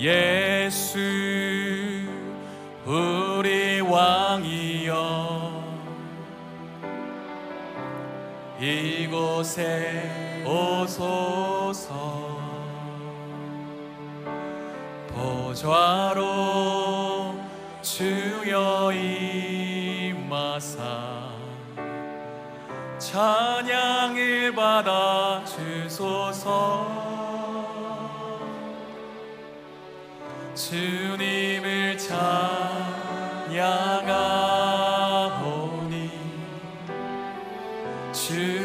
예수 우리 왕이여. 이곳에 오소서. 보좌로 주여 임마사. 찬양을 받아 주소서 주님을 찬양하오니 주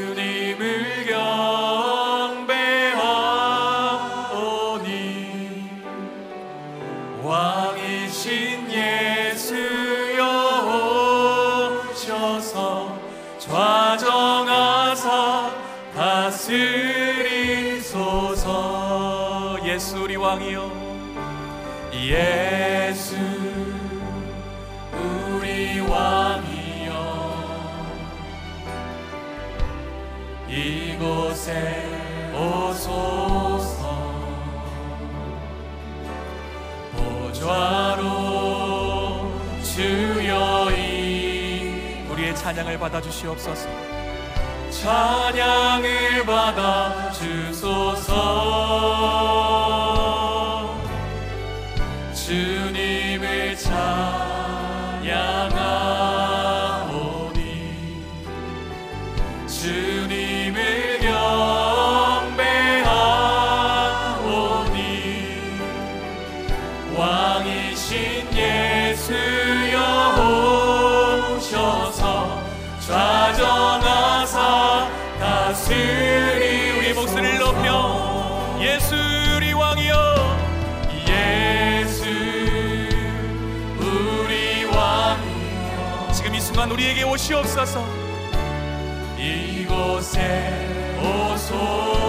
예수 우리 왕이여. 이곳에 오소서. 보좌로 주여 이 우리의 찬양을 받아 주시옵소서. 찬양을 받아 주소서 왕이신 예수여 오셔서 좌정하사 다스리 우리 목소리를 높여 예수 우리 왕이여 예수 우리 왕이여. 지금 이 순간 우리에게 오시옵소서. 이곳에 오소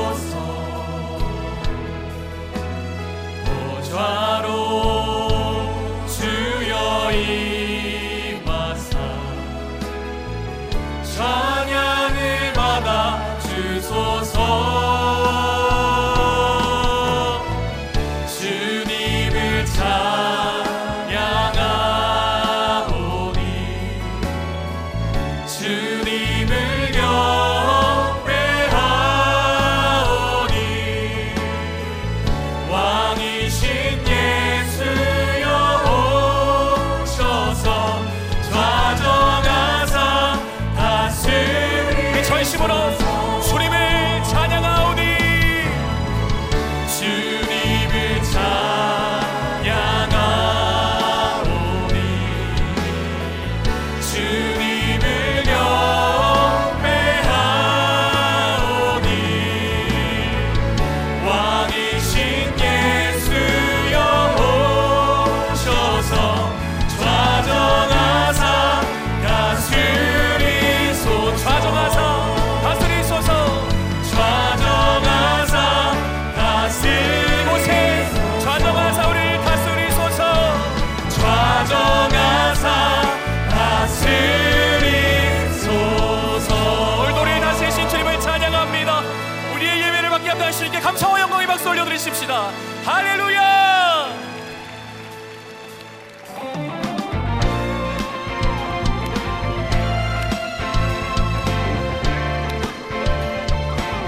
박수 올려드리십시다. 할렐루야!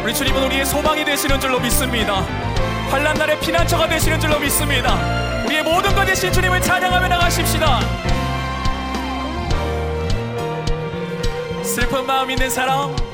우리 주님은 우리의 소망이 되시는 줄로 믿습니다. 환란 날의 피난처가 되시는 줄로 믿습니다. 우리의 모든 것 되신 주님을 찬양하며 나가십시다. 슬픈 마음 있는 사람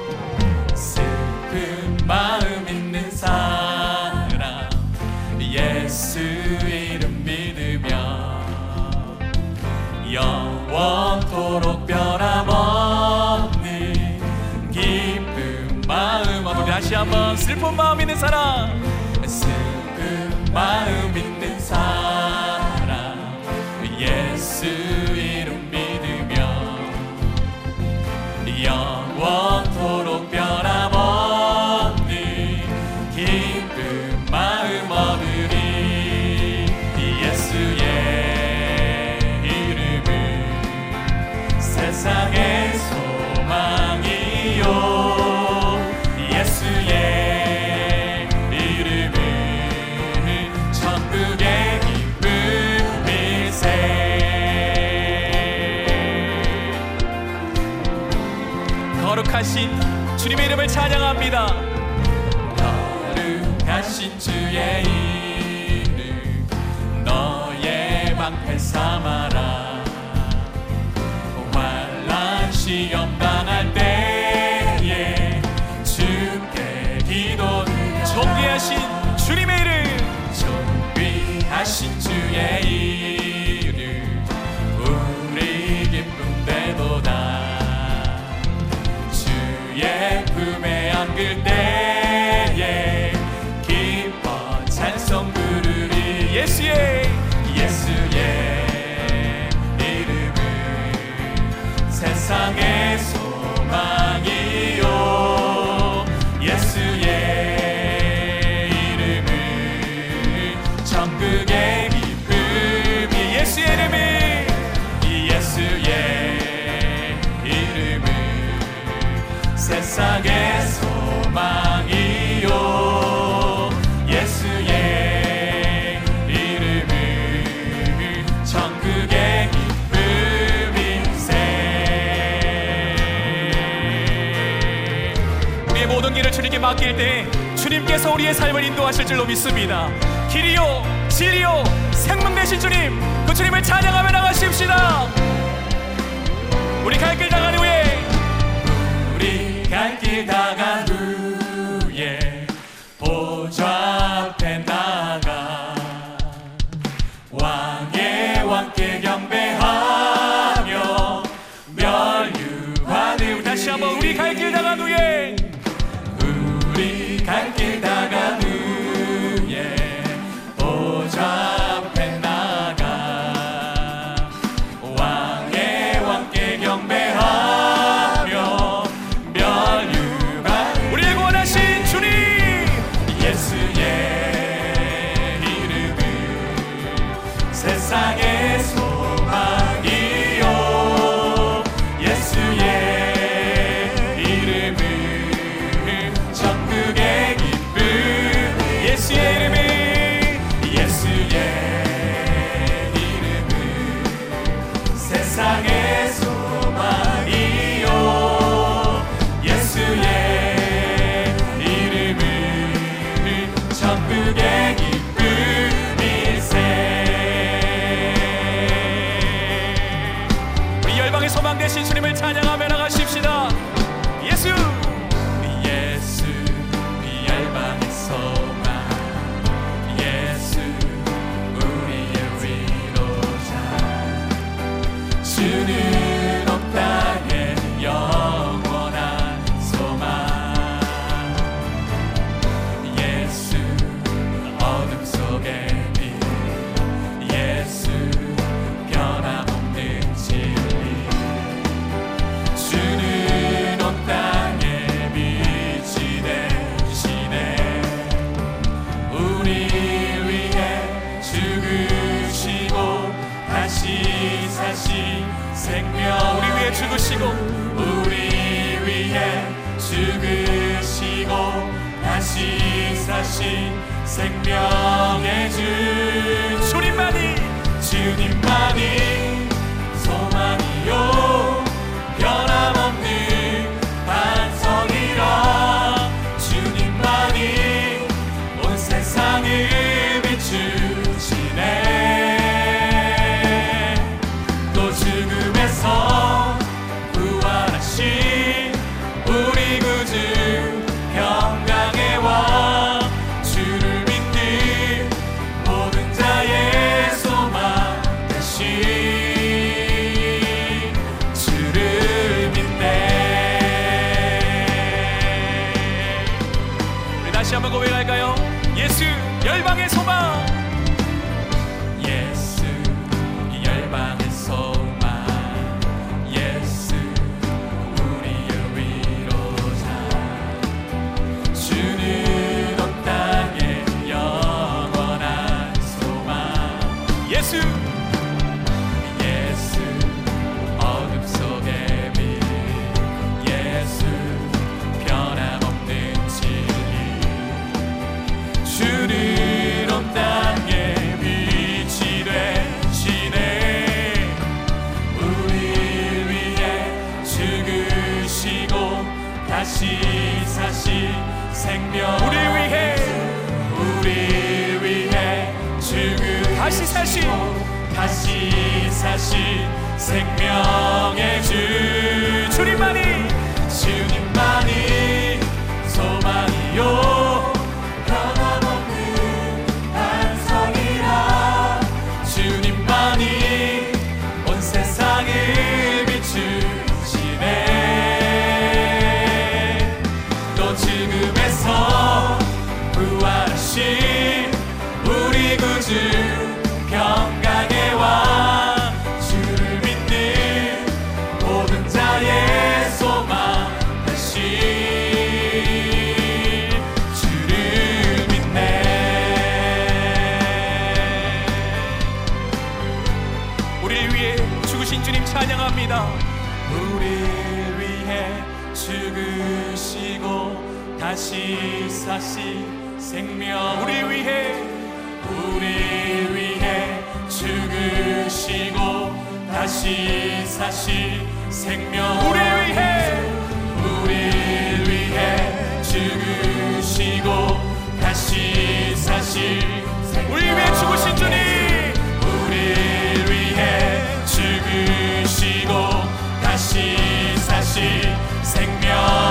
한번 슬픈 마음 있는 사람. 슬픈 마음 있는 사람. 예수 이름 믿으며 영원토록 변함없는 기쁜 거룩하신 주님의 이름을 찬양합니다. 거룩하신 주의 이름 너의 방패 삼아라. 환란 시험 하나님께서 우리의 삶을 인도하실 줄로 믿습니다. 길이요, 진리요, 생명 되신 주님, 그 주님을 찬양하며 나가십시다. 우리 갈 길 나간 후에, 우리 갈 길 나간 후. 다시 한번 고백할까요? 예수 열방의 소망 사신 다시 사시 생명의 주 주님만이 주님만이 소망이요. 다시 사신 생명. 우리 위해 우리 위해 죽으시고 다시 사신 생명. 우리 위해 우리 위해 죽으시고 다시 사신 우리 위해 죽으신 주님! 우리 위해 죽으시고 다시 사실 생명.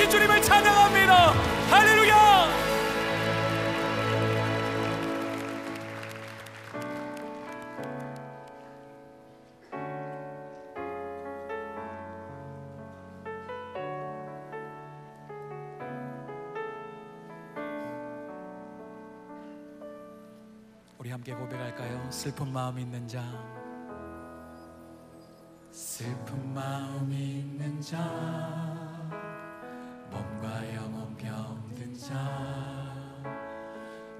다시 주님을 찬양합니다. 할렐루야! 우리 함께 고백할까요? 슬픈 마음 있는 자 슬픈 마음 있는 자 자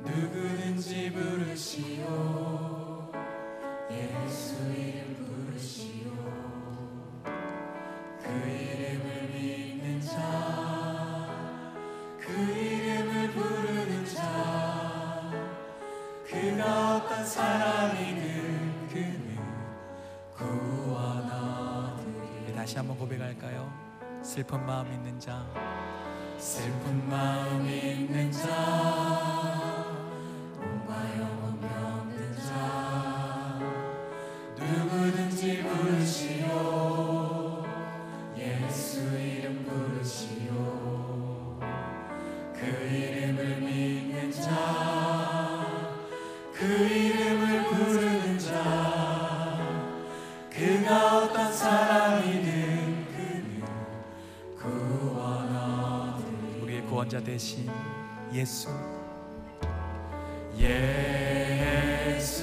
누구든지 부르시오. 예수 이름 부르시오. 그 이름을 믿는 자 그 이름을 부르는 자 그가 어떤 사람이든 그는 구원하리 다시 한번 고백할까요? 슬픈 마음 있는 자 슬픈 마음 있는 자. 구원자 되신 예수. 예수.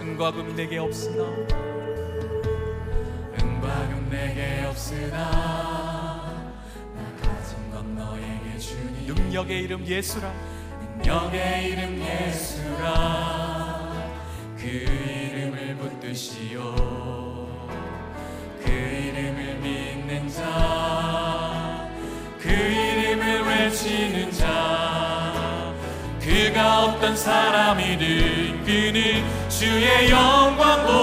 은과금 내게 없으나. 은과금 내게 없으나. 나 가진 건 너에게 주니. 능력의 이름 예수라. 능력의 이름 예수라. 그 이름을 붙드시오. 그 이름을 믿는 자 그 이름을 외치는 자. 어떤 사람이든 그는 주의 영광 보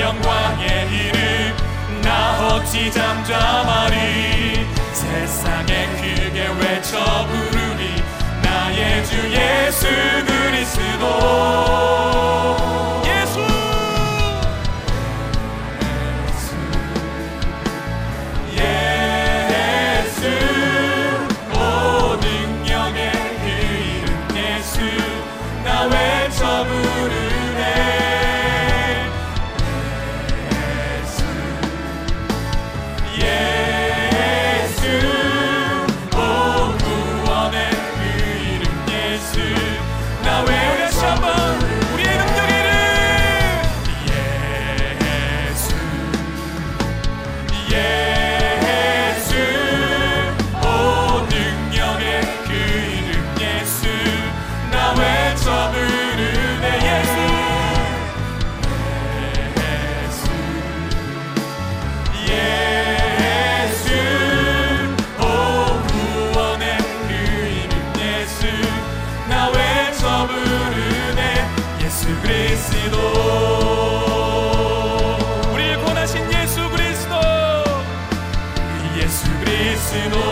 영광의 이름 나 어찌 잠잠하리. 세상에 크게 외쳐 부르리. 나의 주 예수 그리스도. Senhor.